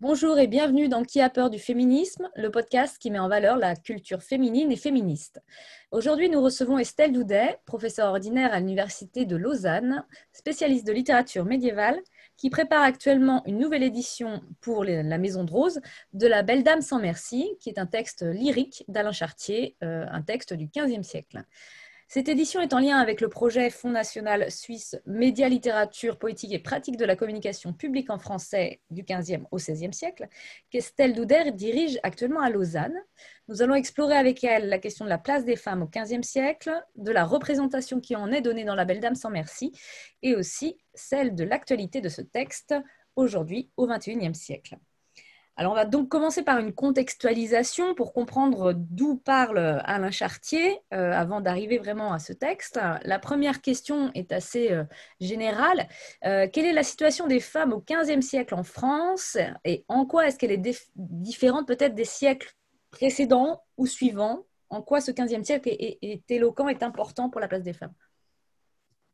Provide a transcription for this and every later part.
Bonjour et bienvenue dans Qui a peur du féminisme, le podcast qui met en valeur la culture féminine et féministe. Aujourd'hui, nous recevons Estelle Doudet, professeure ordinaire à l'Université de Lausanne, spécialiste de littérature médiévale, qui prépare actuellement une nouvelle édition pour la Maison de Rose de La Belle Dame sans merci, qui est un texte lyrique d'Alain Chartier, euh, un texte du XVe siècle. Cette édition est en lien avec le projet Fonds national suisse Média, littérature, poétique et pratique de la communication publique en français du XVe au XVIe siècle, qu'Estelle Douder dirige actuellement à Lausanne. Nous allons explorer avec elle la question de la place des femmes au XVe siècle, de la représentation qui en est donnée dans La Belle Dame sans merci, et aussi celle de l'actualité de ce texte aujourd'hui au XXIe siècle. Alors, on va donc commencer par une contextualisation pour comprendre d'où parle Alain Chartier euh, avant d'arriver vraiment à ce texte. La première question est assez euh, générale. Euh, quelle est la situation des femmes au XVe siècle en France et en quoi est-ce qu'elle est différente peut-être des siècles précédents ou suivants? En quoi ce XVe siècle est, est, éloquent, est important pour la place des femmes?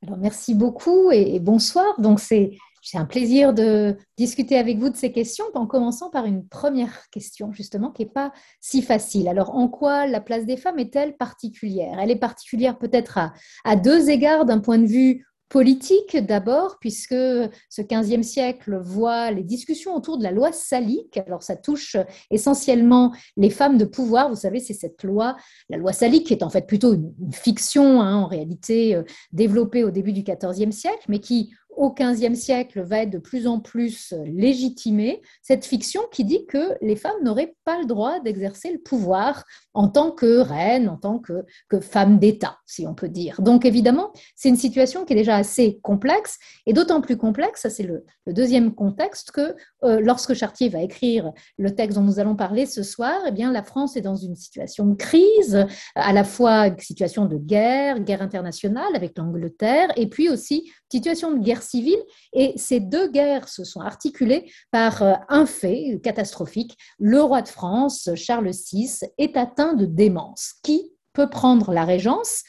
Alors, merci beaucoup et bonsoir. Donc, c'est c'est un plaisir de discuter avec vous de ces questions, en commençant par une première question, justement, qui n'est pas si facile. Alors, en quoi la place des femmes est-elle particulière? Elle est particulière peut-être à, deux égards d'un point de vue politique d'abord, puisque ce 15e siècle voit les discussions autour de la loi salique. Alors ça touche essentiellement les femmes de pouvoir. Vous savez, c'est cette loi, la loi salique, qui est en fait plutôt une, fiction, hein, en réalité euh, développée au début du 14e siècle, mais qui au XVe siècle va être de plus en plus légitimée, cette fiction qui dit que les femmes n'auraient pas le droit d'exercer le pouvoir en tant que reine, en tant que, que femme d'État, si on peut dire. Donc évidemment, c'est une situation qui est déjà assez complexe, et d'autant plus complexe, ça c'est le, deuxième contexte, que euh, lorsque Chartier va écrire le texte dont nous allons parler ce soir, eh bien, la France est dans une situation de crise, à la fois une situation de guerre, guerre internationale avec l'Angleterre, et puis aussi situation de guerre civile. Et ces deux guerres se sont articulées par euh, un fait catastrophique. Le roi de France, Charles VI, est atteint de démence. Qui peut prendre la régence?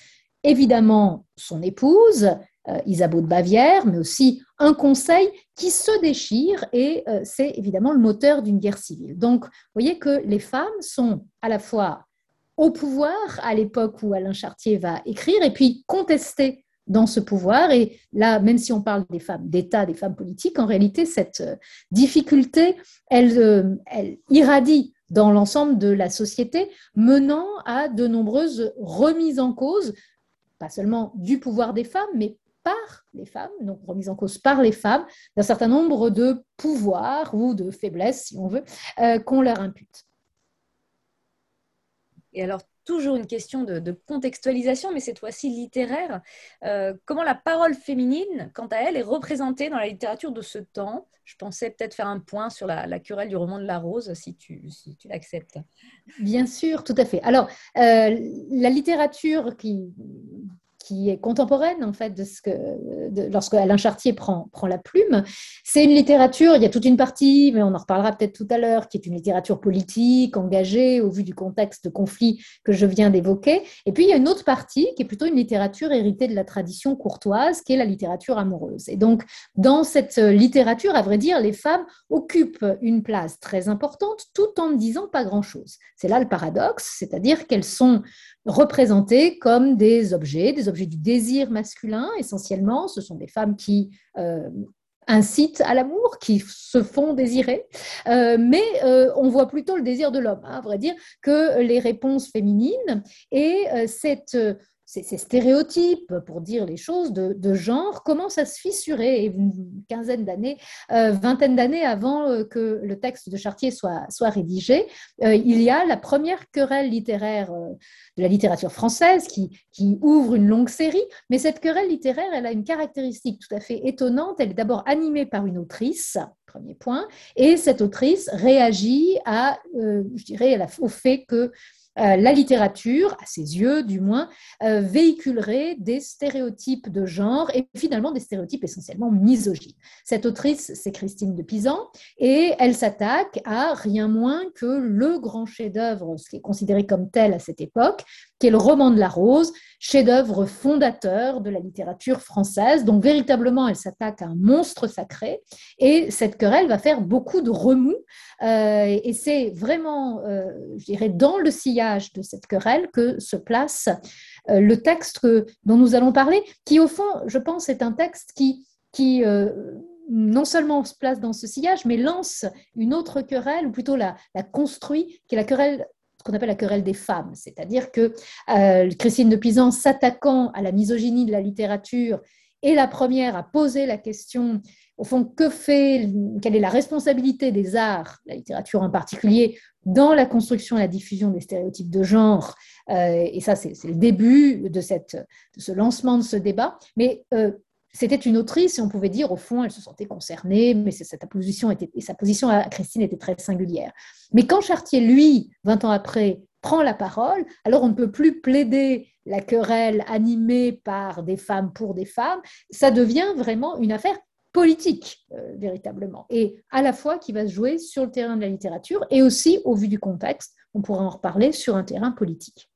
Évidemment, son épouse, euh, Isabeau de Bavière, mais aussi un conseil qui se déchire et euh, c'est évidemment le moteur d'une guerre civile. Donc, vous voyez que les femmes sont à la fois au pouvoir à l'époque où Alain Chartier va écrire et puis contestées dans ce pouvoir. Et là, même si on parle des femmes d'État, des femmes politiques, en réalité, cette euh, difficulté, elle, euh, elle irradie dans l'ensemble de la société, menant à de nombreuses remises en cause, pas seulement du pouvoir des femmes, mais par les femmes, donc remises en cause par les femmes, d'un certain nombre de pouvoirs ou de faiblesses, si on veut, euh, qu'on leur impute. Et alors, toujours une question de, contextualisation, mais cette fois-ci littéraire. Euh, comment la parole féminine, quant à elle, est représentée dans la littérature de ce temps? Je pensais peut-être faire un point sur la, querelle du roman de la rose, si tu, si tu l'acceptes. Bien sûr, tout à fait. Alors, euh, la littérature qui, qui est contemporaine en fait de ce que lorsque Alain Chartier prend, prend la plume. C'est une littérature, il y a toute une partie, mais on en reparlera peut-être tout à l'heure, qui est une littérature politique, engagée au vu du contexte de conflit que je viens d'évoquer. Et puis il y a une autre partie qui est plutôt une littérature héritée de la tradition courtoise, qui est la littérature amoureuse. Et donc dans cette littérature, à vrai dire, les femmes occupent une place très importante tout en ne disant pas grand-chose. C'est là le paradoxe, c'est-à-dire qu'elles sont représentées comme des objets, des objets du désir masculin essentiellement. Ce sont des femmes qui euh, incitent à l'amour, qui se font désirer, euh, mais euh, on voit plutôt le désir de l'homme, hein, à vrai dire, que les réponses féminines. Et cette ces, stéréotypes, pour dire les choses, de, genre commencent à se fissurer. une quinzaine d'années, euh, vingtaine d'années avant euh, que le texte de Chartier soit, soit rédigé, euh, il y a la première querelle littéraire de la littérature française qui, qui ouvre une longue série. Mais cette querelle littéraire, elle a une caractéristique tout à fait étonnante. Elle est d'abord animée par une autrice, premier point, et cette autrice réagit à, je dirais, au fait que euh, la littérature, à ses yeux du moins, euh, véhiculerait des stéréotypes de genre et finalement des stéréotypes essentiellement misogynes. Cette autrice, c'est Christine de Pisan, et elle s'attaque à rien moins que le grand chef-d'œuvre, ce qui est considéré comme tel à cette époque, qui est le roman de la rose, chef-d'œuvre fondateur de la littérature française. Donc véritablement, elle s'attaque à un monstre sacré et cette querelle va faire beaucoup de remous. Euh, et c'est vraiment, euh, je dirais, dans le sillage de cette querelle que se place euh, le texte dont nous allons parler, qui au fond, je pense, est un texte qui, qui non seulement se place dans ce sillage, mais lance une autre querelle, ou plutôt la, la construit, qui est la querelle qu'on appelle la querelle des femmes, c'est-à-dire que euh, Christine de Pisan, s'attaquant à la misogynie de la littérature, est la première à poser la question, au fond, que fait, quelle est la responsabilité des arts, la littérature en particulier, dans la construction et la diffusion des stéréotypes de genre. Euh, et ça, c'est le début de, cette, de, ce lancement de ce débat. Mais euh, c'était une autrice et on pouvait dire, au fond, elle se sentait concernée, mais sa position, était, et sa position à Christine était très singulière. Mais quand Chartier, lui, 20 ans après, prend la parole, alors on ne peut plus plaider la querelle animée par des femmes pour des femmes, ça devient vraiment une affaire politique, euh, véritablement, et à la fois qui va se jouer sur le terrain de la littérature et aussi, au vu du contexte, on pourra en reparler, sur un terrain politique.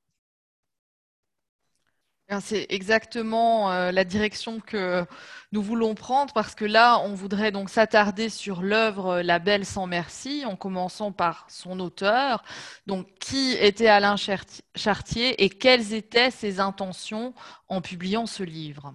C'est exactement euh, la direction que nous voulons prendre parce que là, on voudrait donc s'attarder sur l'œuvre euh, La Belle sans merci, en commençant par son auteur. Donc, qui était Alain Chartier et quelles étaient ses intentions en publiant ce livre?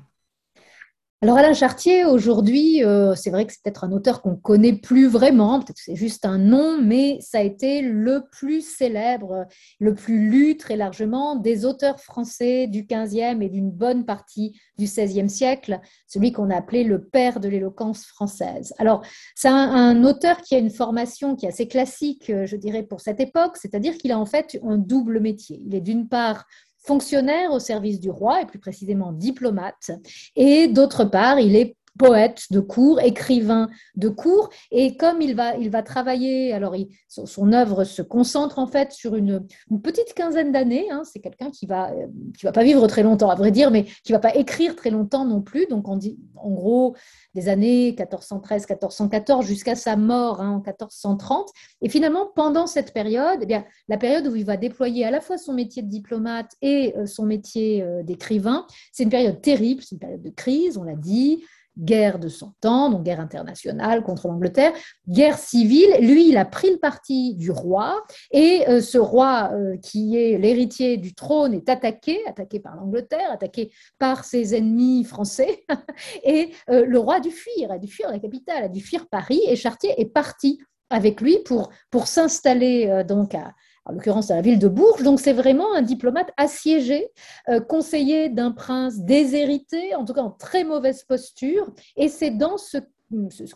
Alors Alain Chartier, aujourd'hui, euh, c'est vrai que c'est peut-être un auteur qu'on connaît plus vraiment, peut-être que c'est juste un nom, mais ça a été le plus célèbre, le plus lu très largement des auteurs français du 15e et d'une bonne partie du 16e siècle, celui qu'on a appelé le père de l'éloquence française. Alors c'est un, un, auteur qui a une formation qui est assez classique, je dirais, pour cette époque, c'est-à-dire qu'il a en fait un double métier. Il est d'une part fonctionnaire au service du roi, et plus précisément diplomate, et d'autre part, il est poète de cours, écrivain de cours, et comme il va, il va travailler, alors son, œuvre se concentre en fait sur une, petite quinzaine d'années, hein. c'est quelqu'un qui va, qui va pas vivre très longtemps à vrai dire, mais qui va pas écrire très longtemps non plus, donc on dit en gros des années 1413-1414 jusqu'à sa mort hein, en 1430, et finalement pendant cette période, eh bien, la période où il va déployer à la fois son métier de diplomate et euh, son métier euh, d'écrivain, c'est une période terrible, c'est une période de crise, on l'a dit, guerre de Cent Ans, donc guerre internationale contre l'Angleterre, guerre civile. Lui, il a pris le parti du roi et euh, ce roi euh, qui est l'héritier du trône est attaqué, attaqué par l'Angleterre, attaqué par ses ennemis français et euh, le roi a dû fuir, a dû fuir la capitale, a dû fuir Paris et Chartier est parti avec lui pour, pour s'installer donc à, en l'occurrence à la ville de Bourges. Donc c'est vraiment un diplomate assiégé, euh, conseiller d'un prince déshérité, en tout cas en très mauvaise posture. Et c'est dans ce,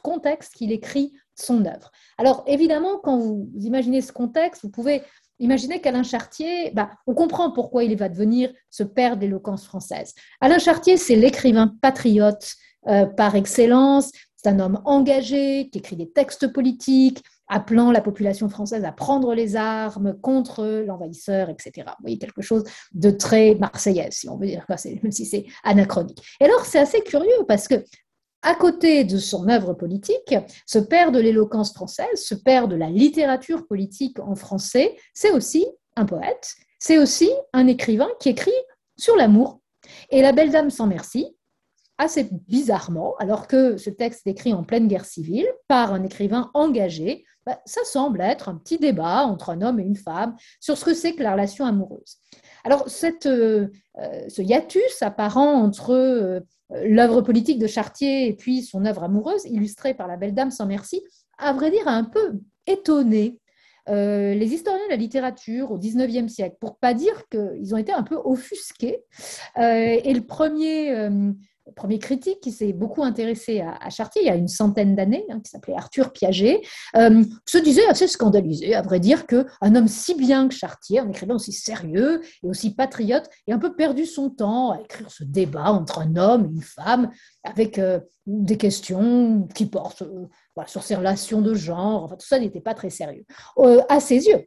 contexte qu'il écrit son œuvre. Alors évidemment, quand vous imaginez ce contexte, vous pouvez imaginer qu'Alain Chartier, bah, on comprend pourquoi il va devenir ce père de l'éloquence française. Alain Chartier, c'est l'écrivain patriote euh, par excellence. C'est un homme engagé qui écrit des textes politiques, appelant la population française à prendre les armes contre l'envahisseur, etc. Vous voyez, quelque chose de très marseillaise, si on veut dire, même si c'est anachronique. Et alors, c'est assez curieux parce que à côté de son œuvre politique, ce père de l'éloquence française, ce père de la littérature politique en français, c'est aussi un poète, c'est aussi un écrivain qui écrit sur l'amour. Et La Belle Dame sans merci, assez bizarrement, alors que ce texte est écrit en pleine guerre civile par un écrivain engagé, bah, ça semble être un petit débat entre un homme et une femme sur ce que c'est que la relation amoureuse. Alors, euh, euh, ce hiatus apparent entre euh, l'œuvre politique de Chartier et puis son œuvre amoureuse, illustrée par La Belle Dame sans merci, à vrai dire, a un peu étonné les historiens de la littérature au XIXe siècle, pour pas dire qu'ils ont été un peu offusqués. et le premier premier critique qui s'est beaucoup intéressé à, Chartier il y a une centaine d'années, hein, qui s'appelait Arthur Piaget, euh, se disait assez scandalisé, à vrai dire, qu'un homme si bien que Chartier, un écrivain aussi sérieux et aussi patriote, ait un peu perdu son temps à écrire ce débat entre un homme et une femme, avec euh, des questions qui portent euh, sur ses relations de genre, tout ça n'était pas très sérieux, à ses yeux.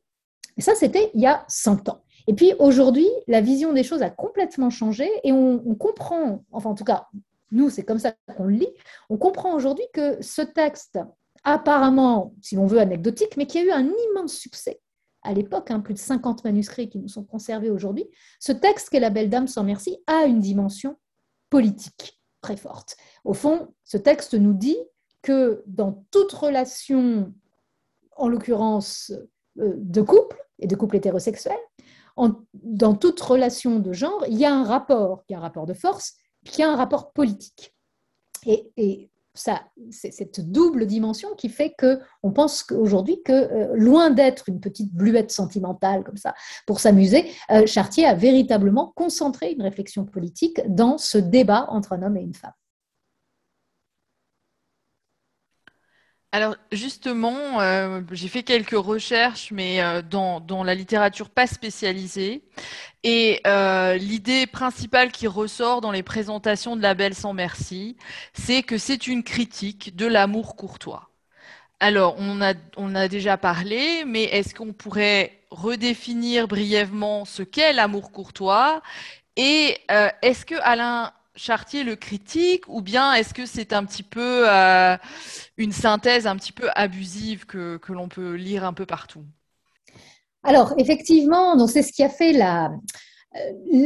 Et ça, c'était il y a 100 ans. Et puis aujourd'hui, la vision des choses a complètement changé et on, comprend, enfin en tout cas, nous, c'est comme ça qu'on le lit, on comprend aujourd'hui que ce texte, apparemment, si l'on veut, anecdotique, mais qui a eu un immense succès à l'époque, hein, plus de 50 manuscrits qui nous sont conservés aujourd'hui, ce texte qu'est La Belle Dame sans merci a une dimension politique très forte. Au fond, ce texte nous dit que dans toute relation, en l'occurrence euh, de couple et de couple hétérosexuel, dans toute relation de genre, il y a un rapport, il y a un rapport de force, puis il y a un rapport politique. Et, ça, c'est cette double dimension qui fait que on pense aujourd'hui que euh, loin d'être une petite bluette sentimentale comme ça pour s'amuser, euh, Chartier a véritablement concentré une réflexion politique dans ce débat entre un homme et une femme. Alors justement, euh, j'ai fait quelques recherches, mais euh, dans, la littérature pas spécialisée. Et euh, l'idée principale qui ressort dans les présentations de La Belle sans merci, c'est que c'est une critique de l'amour courtois. Alors, on a, on a déjà parlé, mais est-ce qu'on pourrait redéfinir brièvement ce qu'est l'amour courtois? Et est-ce que Alain Chartier le critique ou bien est-ce que c'est un petit peu euh, une synthèse un petit peu abusive que, l'on peut lire un peu partout? Alors, effectivement, c'est ce qui a fait la,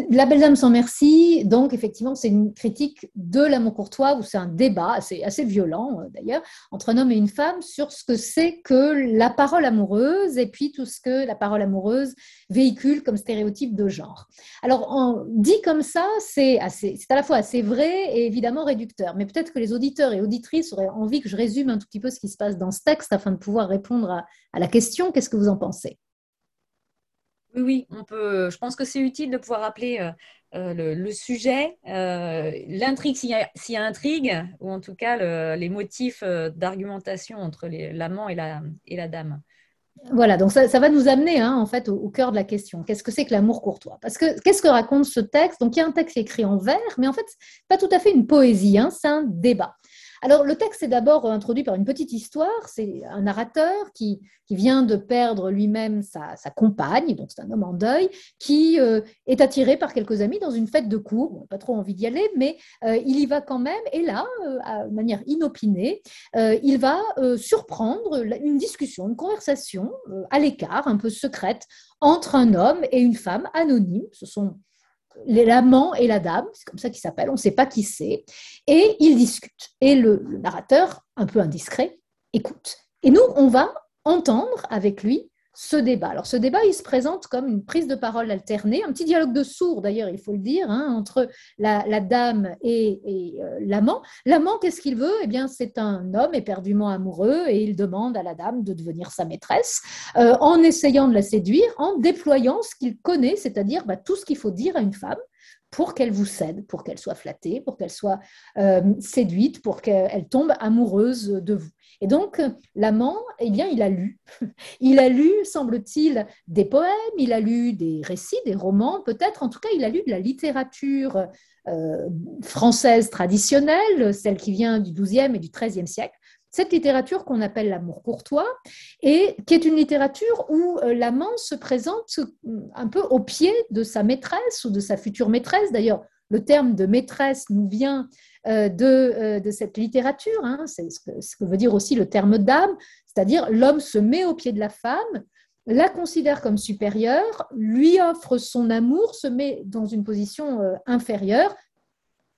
la belle dame sans merci, donc effectivement, c'est une critique de l'amour courtois, ou c'est un débat assez, violent euh, d'ailleurs, entre un homme et une femme sur ce que c'est que la parole amoureuse et puis tout ce que la parole amoureuse véhicule comme stéréotype de genre. Alors, dit comme ça, c'est à la fois assez vrai et évidemment réducteur, mais peut-être que les auditeurs et auditrices auraient envie que je résume un tout petit peu ce qui se passe dans ce texte afin de pouvoir répondre à la question. Qu'est-ce que vous en pensez? Oui, on peut. Je pense que c'est utile de pouvoir rappeler euh, euh, le, sujet, euh, l'intrigue s'il y, a intrigue, ou en tout cas les motifs d'argumentation entre l'amant et la, dame. Voilà, donc ça, va nous amener hein, fait au, cœur de la question. Qu'est-ce que c'est que l'amour courtois Parce que qu'est-ce que raconte ce texte? Donc il y a un texte écrit en vers, mais en fait pas tout à fait une poésie, hein, c'est un débat. Alors, le texte est d'abord introduit par une petite histoire. C'est un narrateur qui, vient de perdre lui-même sa, compagne, donc c'est un homme en deuil, qui euh, est attiré par quelques amis dans une fête de cour. pas trop envie d'y aller, mais euh, il y va quand même. Et là, euh, de manière inopinée, il va surprendre une discussion, une conversation à l'écart, un peu secrète, entre un homme et une femme anonyme. L'amant et la dame, c'est comme ça qu'ils s'appellent, on ne sait pas qui c'est, et ils discutent. Et le, narrateur, un peu indiscret, écoute. Et nous, on va entendre avec lui ce débat. Alors ce débat, il se présente comme une prise de parole alternée, un petit dialogue de sourds d'ailleurs, il faut le dire, hein, entre la, dame et, euh, l'amant. L'amant, qu'est-ce qu'il veut? Eh bien, c'est un homme éperdument amoureux et il demande à la dame de devenir sa maîtresse euh, en essayant de la séduire, en déployant ce qu'il connaît, c'est-à-dire bah, tout ce qu'il faut dire à une femme pour qu'elle vous cède, pour qu'elle soit flattée, pour qu'elle soit euh, séduite, pour qu'elle tombe amoureuse de vous. Et donc, l'amant, eh bien, il a lu. Il a lu, semble-t-il, des poèmes, il a lu des récits, des romans, peut-être. En tout cas, il a lu de la littérature euh, française traditionnelle, celle qui vient du XIIe et du XIIIe siècle cette littérature qu'on appelle l'amour courtois, et qui est une littérature où euh, l'amant se présente euh, un peu au pied de sa maîtresse ou de sa future maîtresse. D'ailleurs, le terme de maîtresse nous vient euh, de, de cette littérature, hein. c'est ce que, veut dire aussi le terme dame, c'est-à-dire l'homme se met au pied de la femme, la considère comme supérieure, lui offre son amour, se met dans une position inférieure,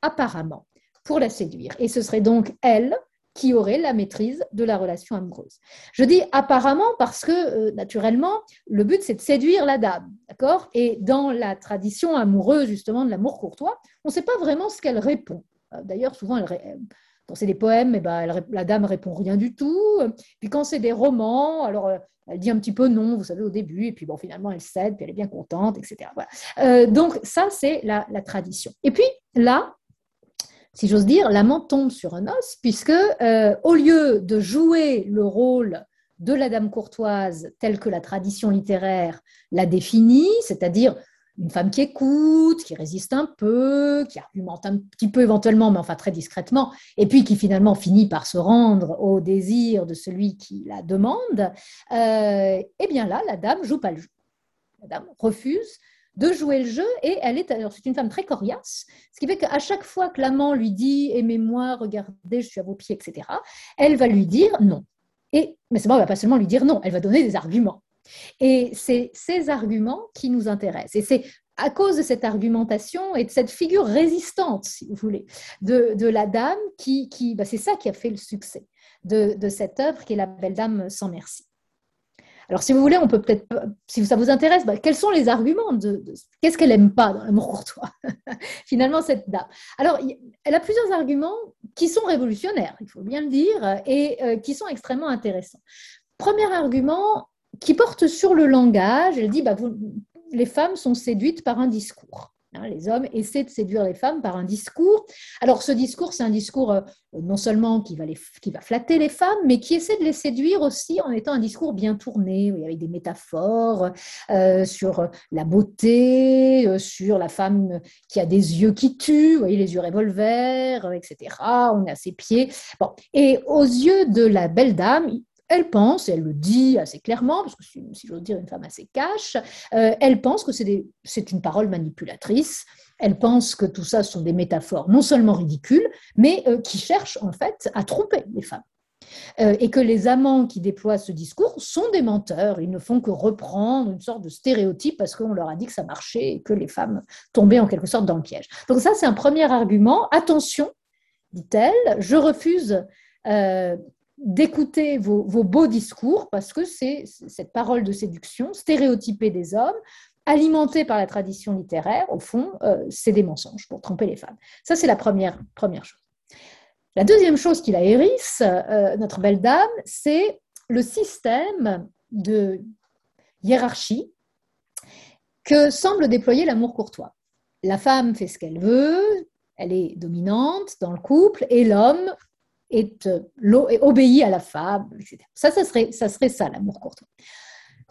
apparemment, pour la séduire. Et ce serait donc elle qui aurait la maîtrise de la relation amoureuse. Je dis apparemment parce que, euh, naturellement, le but, c'est de séduire la dame, d'accord? Et dans la tradition amoureuse, justement, de l'amour courtois, on ne sait pas vraiment ce qu'elle répond. Euh, d'ailleurs, souvent, elle, quand c'est des poèmes, eh ben, la dame répond rien du tout. Puis quand c'est des romans, alors euh, elle dit un petit peu non, vous savez, au début, et puis bon, finalement, elle cède, puis elle est bien contente, etc. donc ça, c'est la, tradition. Et puis là, si j'ose dire, l'amant tombe sur un os, puisque euh, au lieu de jouer le rôle de la dame courtoise telle que la tradition littéraire la définit, c'est-à-dire une femme qui écoute, qui résiste un peu, qui argumente un petit peu éventuellement, mais enfin très discrètement, et puis qui finalement finit par se rendre au désir de celui qui la demande, euh, eh bien là, la dame joue pas le jeu. La dame refuse de jouer le jeu et elle est alors c'est une femme très coriace, ce qui fait qu'à chaque fois que l'amant lui dit aimez-moi, regardez, je suis à vos pieds, etc., elle va lui dire non. Et mais c'est bon, elle va pas seulement lui dire non, elle va donner des arguments. Et c'est ces arguments qui nous intéressent. Et c'est à cause de cette argumentation et de cette figure résistante, si vous voulez, de, la dame qui, qui bah, c'est ça qui a fait le succès de, de cette œuvre qui est La Belle Dame sans merci. Alors, si vous voulez, on peut peut-être, si ça vous intéresse, bah, quels sont les arguments de, qu'est-ce qu'elle aime pas dans l'amour courtois Finalement, cette dame? Alors, elle a plusieurs arguments qui sont révolutionnaires, il faut bien le dire, et euh, qui sont extrêmement intéressants. Premier argument qui porte sur le langage. Elle dit, bah, les femmes sont séduites par un discours. Hein, les hommes essaient de séduire les femmes par un discours. Alors ce discours, c'est un discours euh, non seulement qui va, flatter les femmes, mais qui essaie de les séduire aussi en étant un discours bien tourné, avec des métaphores euh, sur la beauté, euh, sur la femme qui a des yeux qui tuent, les yeux revolver, etc. On à ses pieds. Bon. Et aux yeux de la belle dame, elle pense, et elle le dit assez clairement, parce que si, j'ose dire une femme assez cache, euh, elle pense que c'est une parole manipulatrice, elle pense que tout ça sont des métaphores non seulement ridicules, mais euh, qui cherchent en fait à tromper les femmes. Euh, et que les amants qui déploient ce discours sont des menteurs. Ils ne font que reprendre une sorte de stéréotype parce qu'on leur a dit que ça marchait et que les femmes tombaient en quelque sorte dans le piège. Donc ça, c'est un premier argument. Attention, dit-elle, je refuse d'écouter vos, beaux discours parce que c'est cette parole de séduction stéréotypée des hommes, alimentée par la tradition littéraire, au fond, euh, c'est des mensonges pour tromper les femmes. Ça, c'est la première, première chose. La deuxième chose qu'il hérisse, euh, notre belle dame, c'est le système de hiérarchie que semble déployer l'amour courtois. La femme fait ce qu'elle veut, elle est dominante dans le couple, et l'homme est, euh, obéit à la femme, etc. Ça, ça serait ça, serait ça l'amour courtois.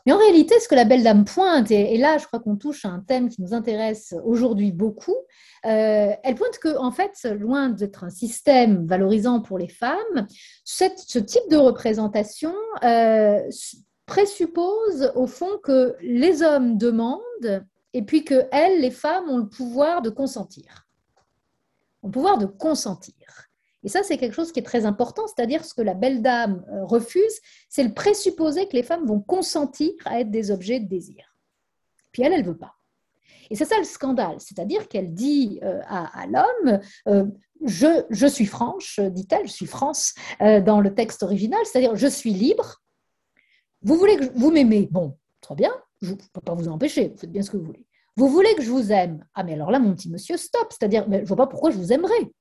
Mais en réalité, ce que la belle dame pointe, et, là, je crois qu'on touche à un thème qui nous intéresse aujourd'hui beaucoup, euh, elle pointe que, en fait, loin d'être un système valorisant pour les femmes, ce type de représentation euh, présuppose, au fond, que les hommes demandent et puis que elles, les femmes, ont le pouvoir de consentir. Ont le pouvoir de consentir. Et ça, c'est quelque chose qui est très important, c'est-à-dire ce que la belle dame euh, refuse, c'est le présupposé que les femmes vont consentir à être des objets de désir. Puis elle, elle ne veut pas. Et c'est ça le scandale, c'est-à-dire qu'elle dit euh, à, l'homme, euh, je, suis franche, dit-elle, je suis France dans le texte original, c'est-à-dire je suis libre, vous voulez que vous m'aimez, bon, très bien, je ne peux pas vous empêcher, vous faites bien ce que vous voulez. Vous voulez que je vous aime? Ah mais alors là, mon petit monsieur, stop, c'est-à-dire, je ne vois pas pourquoi je vous aimerais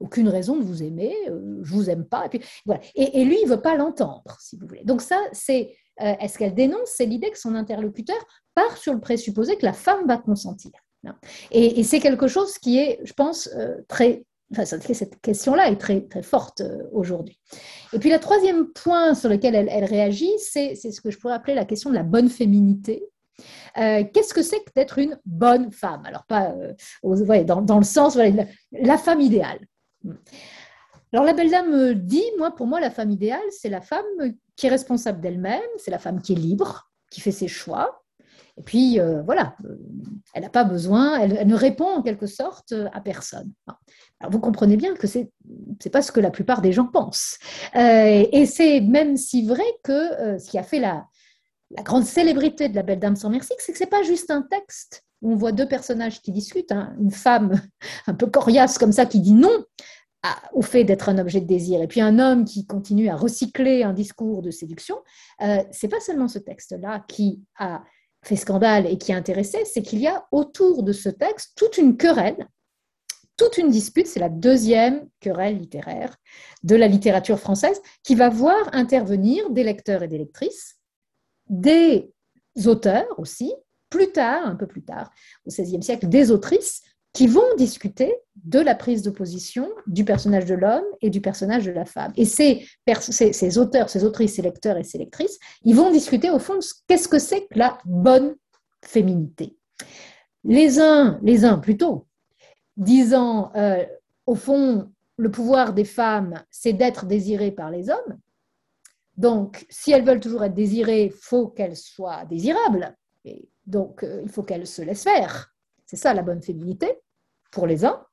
aucune raison de vous aimer, euh, je vous aime pas. Et, puis, voilà. et, lui, il veut pas l'entendre, si vous voulez. Donc ça, c'est euh, est-ce qu'elle dénonce C'est l'idée que son interlocuteur part sur le présupposé que la femme va consentir. Et, c'est quelque chose qui est, je pense, euh, très Enfin, cette question-là est très, très forte aujourd'hui. Et puis, le troisième point sur lequel elle, réagit, c'est ce que je pourrais appeler la question de la bonne féminité. Euh, qu'est-ce que c'est que d'être une bonne femme? Alors, pas euh, dans, le sens, la, femme idéale. Alors, la belle dame dit, moi, pour moi, la femme idéale, c'est la femme qui est responsable d'elle-même, c'est la femme qui est libre, qui fait ses choix. Et puis, euh, voilà, elle n'a pas besoin, elle, ne répond en quelque sorte à personne. Alors, vous comprenez bien que ce n'est pas ce que la plupart des gens pensent. et c'est même si vrai que ce qui a fait la, la grande célébrité de La Belle Dame sans merci, c'est que ce n'est pas juste un texte où on voit deux personnages qui discutent, hein. une femme un peu coriace comme ça qui dit non au fait d'être un objet de désir, et puis un homme qui continue à recycler un discours de séduction. Euh, c'est pas seulement ce texte-là qui a fait scandale et qui a intéressé, c'est qu'il y a autour de ce texte toute une querelle, toute une dispute, c'est la deuxième querelle littéraire de la littérature française, qui va voir intervenir des lecteurs et des lectrices des auteurs aussi, plus tard, un peu plus tard, au XVIe siècle, des autrices qui vont discuter de la prise de position du personnage de l'homme et du personnage de la femme. Et ces, auteurs, ces autrices, ces lecteurs et ces lectrices, ils vont discuter au fond de qu'est-ce que c'est que la bonne féminité. Les uns, les uns plutôt, disant, euh, au fond, le pouvoir des femmes, c'est d'être désiré par les hommes, donc, si elles veulent toujours être désirées, faut qu'elles soient désirables. Et donc, euh, il faut qu'elles se laissent faire. C'est ça la bonne féminité pour les uns.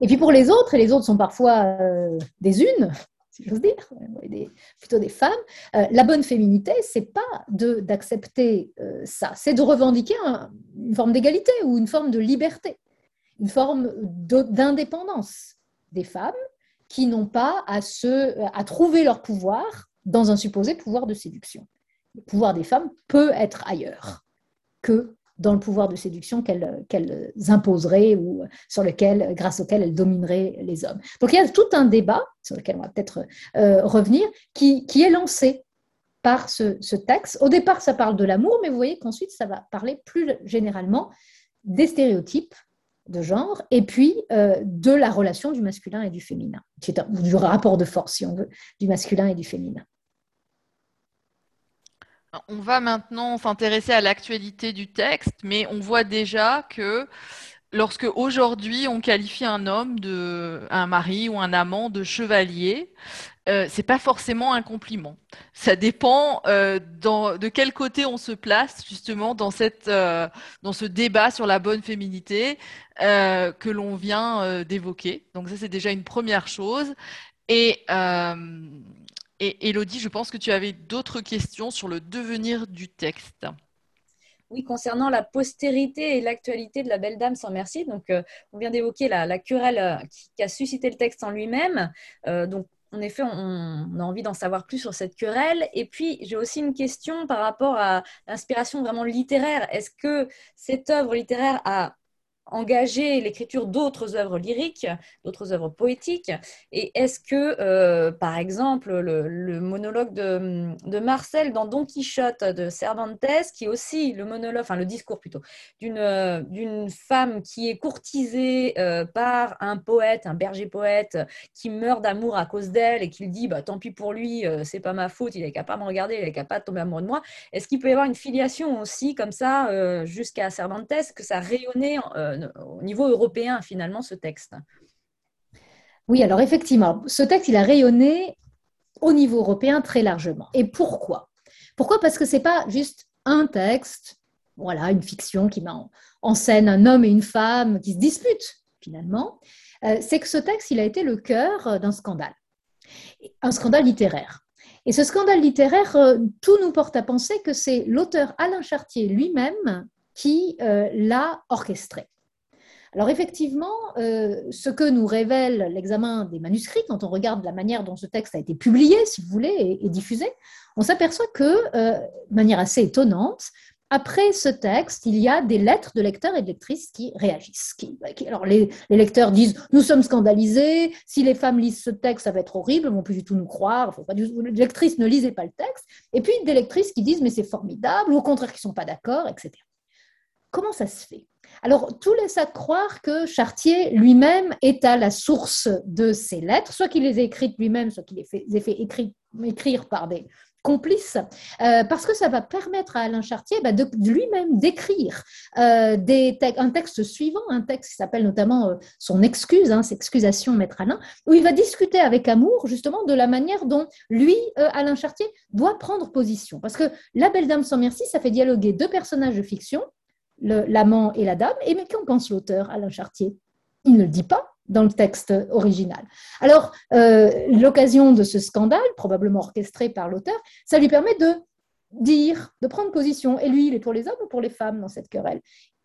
Et puis pour les autres, et les autres sont parfois euh, des unes, si j'ose dire, plutôt des femmes. Euh, la bonne féminité, c'est pas d'accepter ça, c'est de revendiquer une forme d'égalité ou une forme de liberté, une forme d'indépendance des femmes qui n'ont pas à, se, à trouver leur pouvoir dans un supposé pouvoir de séduction. Le pouvoir des femmes peut être ailleurs que dans le pouvoir de séduction qu'elles imposeraient ou sur lequel, grâce auquel elles domineraient les hommes. Donc il y a tout un débat, sur lequel on va peut-être euh, revenir, qui, est lancé par ce, ce, texte. Au départ, ça parle de l'amour, mais vous voyez qu'ensuite, ça va parler plus généralement des stéréotypes de genre, et puis euh, de la relation du masculin et du féminin, qui est du rapport de force, si on veut, du masculin et du féminin. On va maintenant s'intéresser à l'actualité du texte, mais on voit déjà que lorsque aujourd'hui on qualifie un homme de un mari ou un amant de chevalier, euh, c'est pas forcément un compliment. Ça dépend euh, de quel côté on se place justement dans cette euh, dans ce débat sur la bonne féminité euh, que l'on vient d'évoquer. Donc ça c'est déjà une première chose. Et et Elodie, je pense que tu avais d'autres questions sur le devenir du texte. Oui, concernant la postérité et l'actualité de la belle dame sans merci. Donc, euh, on vient d'évoquer la, querelle euh, qui, a suscité le texte en lui-même. Euh, donc, en effet, on, a envie d'en savoir plus sur cette querelle. Et puis, j'ai aussi une question par rapport à l'inspiration vraiment littéraire. Est-ce que cette œuvre littéraire a engager l'écriture d'autres œuvres lyriques, d'autres œuvres poétiques Et est-ce que, euh, par exemple, le, monologue de, Marcel dans Don Quichotte de Cervantes, qui est aussi le monologue, enfin le discours plutôt, d'une femme qui est courtisée euh, par un poète, un berger poète, qui meurt d'amour à cause d'elle et qui dit bah, tant pis pour lui, euh, c'est pas ma faute, il est capable de me regarder, il est capable de tomber amoureux de moi. Est-ce qu'il peut y avoir une filiation aussi comme ça jusqu'à Cervantes, que ça rayonnait au niveau européen finalement ce texte. Oui, alors effectivement, ce texte, il a rayonné au niveau européen très largement. Et pourquoi? Pourquoi? Parce que ce n'est pas juste un texte, voilà, une fiction qui met en scène un homme et une femme qui se disputent finalement. Euh, c'est que ce texte, il a été le cœur d'un scandale, un scandale littéraire. Et ce scandale littéraire, euh, tout nous porte à penser que c'est l'auteur Alain Chartier lui-même qui euh, l'a orchestré. Alors effectivement, euh, ce que nous révèle l'examen des manuscrits, quand on regarde la manière dont ce texte a été publié, si vous voulez, et, diffusé, on s'aperçoit que, euh, de manière assez étonnante, après ce texte, il y a des lettres de lecteurs et de lectrices qui réagissent. alors les, lecteurs disent Nous sommes scandalisés, si les femmes lisent ce texte, ça va être horrible, elles ne plus du tout nous croire. Les lectrices ne lisez pas le texte. Et puis des lectrices qui disent Mais c'est formidable, ou au contraire qui ne sont pas d'accord, etc. Comment ça se fait? Alors, tout laisse à croire que Chartier lui-même est à la source de ces lettres, soit qu'il les ait écrites lui-même, soit qu'il les ait fait écrire, par des complices, euh, parce que ça va permettre à Alain Chartier bah, de, lui-même d'écrire euh, un texte suivant, un texte qui s'appelle notamment euh, son excuse, hein, s'excusation maître Alain, où il va discuter avec amour justement de la manière dont lui, Alain Chartier, doit prendre position. Parce que La Belle Dame sans merci, ça fait dialoguer deux personnages de fiction, l'amant et la dame. Et mais qu'en pense l'auteur, Alain Chartier? Il ne le dit pas dans le texte original. Alors, euh, l'occasion de ce scandale, probablement orchestré par l'auteur, ça lui permet de dire, de prendre position. Et lui, il est pour les hommes ou pour les femmes dans cette querelle?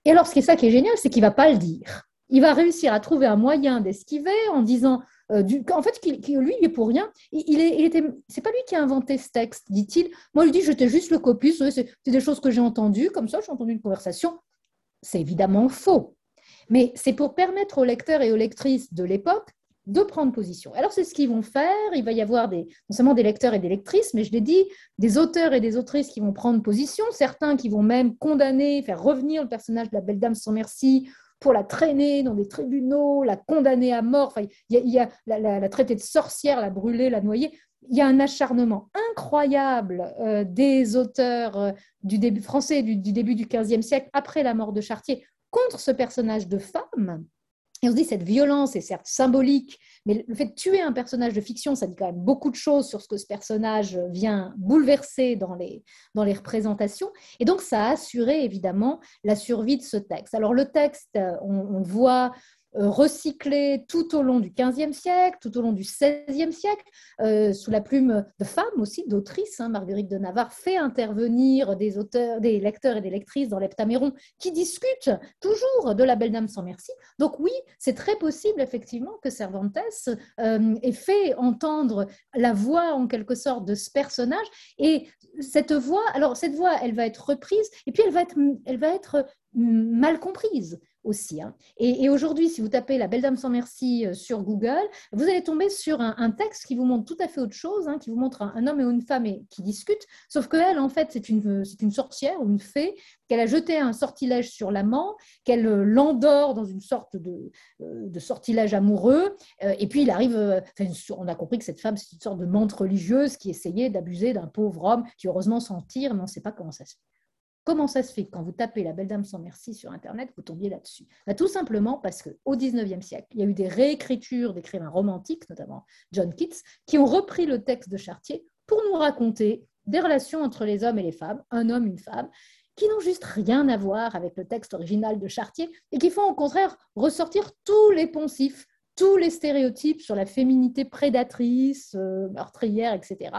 Et alors, ce qui est ça qui est génial, c'est qu'il ne va pas le dire. Il va réussir à trouver un moyen d'esquiver en disant, euh, en fait, lui, il est pour rien. Il, est, il était, c'est pas lui qui a inventé ce texte, dit-il. Moi, je dis, j'étais juste le copus. C'est, des choses que j'ai entendues, comme ça, j'ai entendu une conversation. C'est évidemment faux. Mais c'est pour permettre aux lecteurs et aux lectrices de l'époque de prendre position. Alors, c'est ce qu'ils vont faire. Il va y avoir des, non seulement des lecteurs et des lectrices, mais je l'ai dit, des auteurs et des autrices qui vont prendre position, certains qui vont même condamner, faire revenir le personnage de la belle dame sans merci pour la traîner dans des tribunaux, la condamner à mort. Enfin, il y a, la, traiter de sorcière, la brûler, la noyer. Il y a un acharnement incroyable euh, des auteurs euh, du début français du, du début du XVe siècle, après la mort de Chartier, contre ce personnage de femme et on se dit, cette violence est certes symbolique, mais le fait de tuer un personnage de fiction, ça dit quand même beaucoup de choses sur ce que ce personnage vient bouleverser dans les, dans les représentations. Et donc, ça a assuré évidemment la survie de ce texte. Alors, le texte, on, voit recyclée tout au long du XVe siècle, tout au long du XVIe siècle, sous la plume de femmes aussi, d'autrices. Hein. Marguerite de Navarre fait intervenir des auteurs, des lecteurs et des lectrices dans l'Heptaméron qui discutent toujours de la Belle Dame sans merci. Donc oui, c'est très possible effectivement que Cervantes ait fait entendre la voix en quelque sorte de ce personnage et cette voix, alors cette voix, elle va être reprise et puis elle va être, elle va être mal comprise Hein. Et, aujourd'hui, si vous tapez La Belle Dame sans merci euh, sur Google, vous allez tomber sur un, texte qui vous montre tout à fait autre chose, hein, qui vous montre un, homme et une femme qui discutent, sauf qu'elle, en fait, c'est une, sorcière ou une fée, qu'elle a jeté un sortilège sur l'amant, qu'elle euh, l'endort dans une sorte de, euh, sortilège amoureux, et puis il arrive, on a compris que cette femme, c'est une sorte de menthe religieuse qui essayait d'abuser d'un pauvre homme qui heureusement s'en tire, mais on ne sait pas comment ça se fait. Comment ça se fait que quand vous tapez La Belle Dame sans merci sur Internet, vous tombiez là-dessus? Bah, Tout simplement parce qu'au XIXe siècle, il y a eu des réécritures d'écrivains romantiques, notamment John Keats, qui ont repris le texte de Chartier pour nous raconter des relations entre les hommes et les femmes, un homme, une femme, qui n'ont juste rien à voir avec le texte original de Chartier et qui font au contraire ressortir tous les poncifs tous les stéréotypes sur la féminité prédatrice, euh, meurtrière, etc.,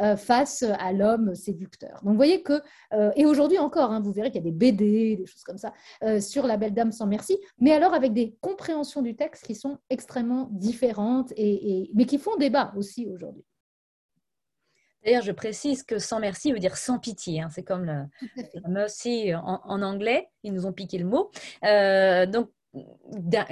euh, face à l'homme séducteur. Donc vous voyez que, euh, et aujourd'hui encore, hein, vous verrez qu'il y a des BD, des choses comme ça, sur La Belle Dame sans merci, mais alors avec des compréhensions du texte qui sont extrêmement différentes, et, mais qui font débat aussi aujourd'hui. D'ailleurs, je précise que sans merci veut dire sans pitié. Hein. C'est comme le, merci en, en, anglais. Ils nous ont piqué le mot. donc,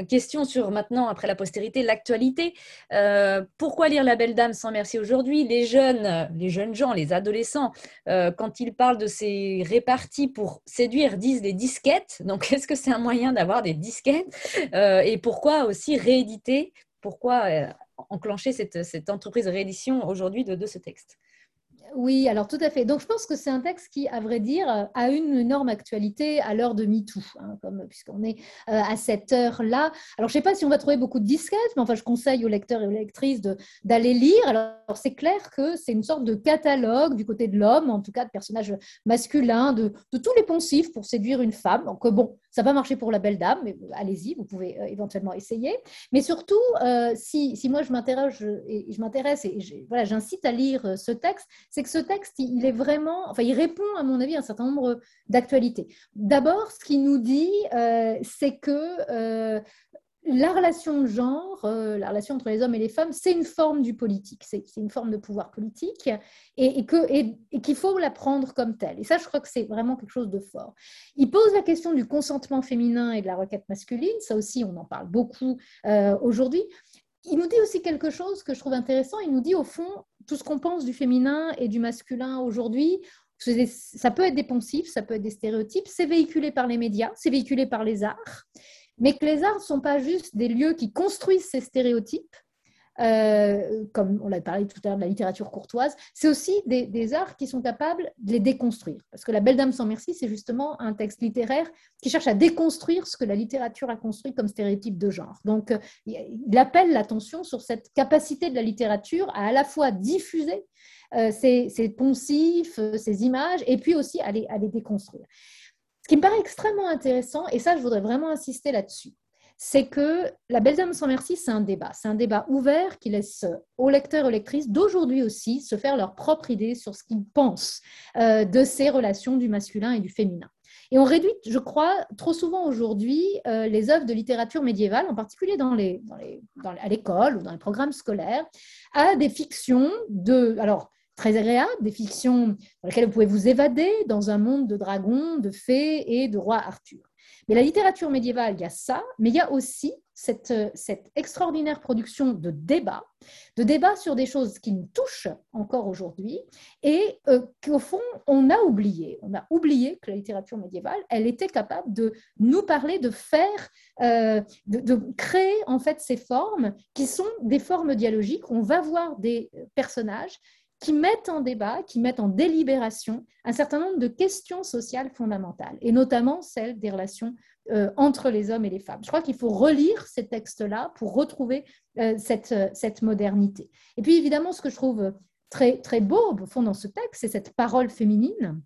question sur maintenant, après la postérité, l'actualité. Euh, pourquoi lire La Belle Dame sans merci aujourd'hui? Les jeunes, les jeunes gens, les adolescents, euh, quand ils parlent de ces réparties pour séduire, disent des disquettes. Donc, est-ce que c'est un moyen d'avoir des disquettes? Euh, Et pourquoi aussi rééditer? Pourquoi enclencher cette, cette entreprise de réédition aujourd'hui de, de ce texte? Oui, alors tout à fait. Donc je pense que c'est un texte qui, à vrai dire, a une énorme actualité à l'heure de MeToo, hein, comme, puisqu'on est euh, à cette heure-là. Alors je ne sais pas si on va trouver beaucoup de disquettes, mais enfin je conseille aux lecteurs et aux lectrices d'aller lire. Alors c'est clair que c'est une sorte de catalogue du côté de l'homme, en tout cas de personnages masculins, de, tous les poncifs pour séduire une femme. Donc bon, ça va marcher pour la belle dame, mais allez-y, vous pouvez euh, éventuellement essayer. Mais surtout, euh, si, moi je m'intéresse et je m'intéresse et voilà, j'incite à lire ce texte, c'est que ce texte, il est vraiment, enfin, il répond à mon avis à un certain nombre d'actualités. D'abord, ce qu'il nous dit, euh, c'est que euh, la relation de genre, euh, la relation entre les hommes et les femmes, c'est une forme du politique, c'est une forme de pouvoir politique et, qu'il faut la prendre comme telle. Et ça, je crois que c'est vraiment quelque chose de fort. Il pose la question du consentement féminin et de la requête masculine, ça aussi, on en parle beaucoup aujourd'hui. Il nous dit aussi quelque chose que je trouve intéressant. Il nous dit au fond, tout ce qu'on pense du féminin et du masculin aujourd'hui, ça peut être des poncifs, ça peut être des stéréotypes, c'est véhiculé par les médias, c'est véhiculé par les arts, mais que les arts ne sont pas juste des lieux qui construisent ces stéréotypes, euh, comme on l'a parlé tout à l'heure de la littérature courtoise, c'est aussi des, arts qui sont capables de les déconstruire. Parce que La Belle Dame sans merci, c'est justement un texte littéraire qui cherche à déconstruire ce que la littérature a construit comme stéréotype de genre. Donc, euh, il appelle l'attention sur cette capacité de la littérature à à la fois diffuser euh, ces, poncifs, ces images, et puis aussi à les déconstruire. Qui me paraît extrêmement intéressant, et ça, je voudrais vraiment insister là-dessus, c'est que La Belle Dame sans merci, c'est un débat. C'est un débat ouvert qui laisse aux lecteurs et lectrices d'aujourd'hui aussi se faire leur propre idée sur ce qu'ils pensent euh, de ces relations du masculin et du féminin. Et on réduit, je crois, trop souvent aujourd'hui euh, les œuvres de littérature médiévale, en particulier dans les, à l'école ou dans les programmes scolaires, à des fictions de, alors très agréables, des fictions dans lesquelles vous pouvez vous évader dans un monde de dragons, de fées et de roi Arthur. Mais la littérature médiévale, il y a ça, mais il y a aussi cette, cette extraordinaire production de débats, de débats sur des choses qui nous touchent encore aujourd'hui et euh, qu'au fond, on a oublié. On a oublié que la littérature médiévale, elle était capable de nous parler, de faire, euh, de, créer en fait ces formes qui sont des formes dialogiques. On va voir des personnages qui mettent en débat, qui mettent en délibération un certain nombre de questions sociales fondamentales, et notamment celles des relations euh, entre les hommes et les femmes. Je crois qu'il faut relire ces textes-là pour retrouver euh, cette, euh, cette modernité. Et puis évidemment, ce que je trouve très, très beau au fond dans ce texte, c'est cette parole féminine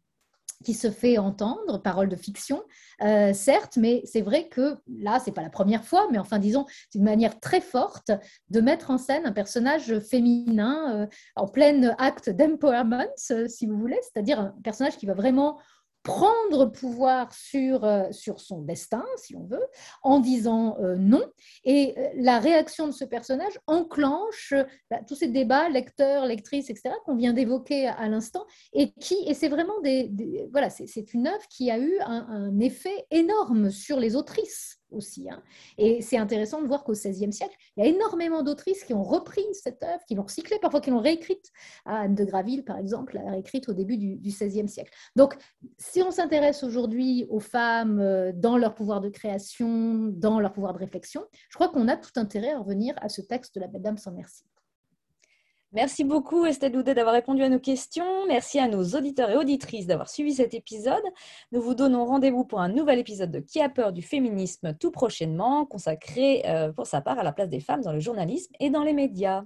qui se fait entendre, parole de fiction, euh, certes, mais c'est vrai que là, c'est pas la première fois, mais enfin, disons, c'est une manière très forte de mettre en scène un personnage féminin euh, en plein acte d'empowerment, euh, si vous voulez, c'est-à-dire un personnage qui va vraiment prendre pouvoir sur, euh, sur son destin, si on veut, en disant euh, non. Et euh, la réaction de ce personnage enclenche bah, tous ces débats, lecteurs, lectrices, etc., qu'on vient d'évoquer à, l'instant, et qui, et c'est vraiment des, c'est une œuvre qui a eu un effet énorme sur les autrices aussi. Hein. Et c'est intéressant de voir qu'au XVIe siècle, il y a énormément d'autrices qui ont repris cette œuvre, qui l'ont recyclée, parfois qui l'ont réécrite. Anne de Graville, par exemple, l'a réécrite au début du, XVIe siècle. Donc, si on s'intéresse aujourd'hui aux femmes euh, dans leur pouvoir de création, dans leur pouvoir de réflexion, je crois qu'on a tout intérêt à revenir à ce texte de la Belle Dame sans merci. Merci beaucoup Estelle Doudet d'avoir répondu à nos questions. Merci à nos auditeurs et auditrices d'avoir suivi cet épisode. Nous vous donnons rendez-vous pour un nouvel épisode de Qui a peur du féminisme tout prochainement, consacré euh, pour sa part à la place des femmes dans le journalisme et dans les médias.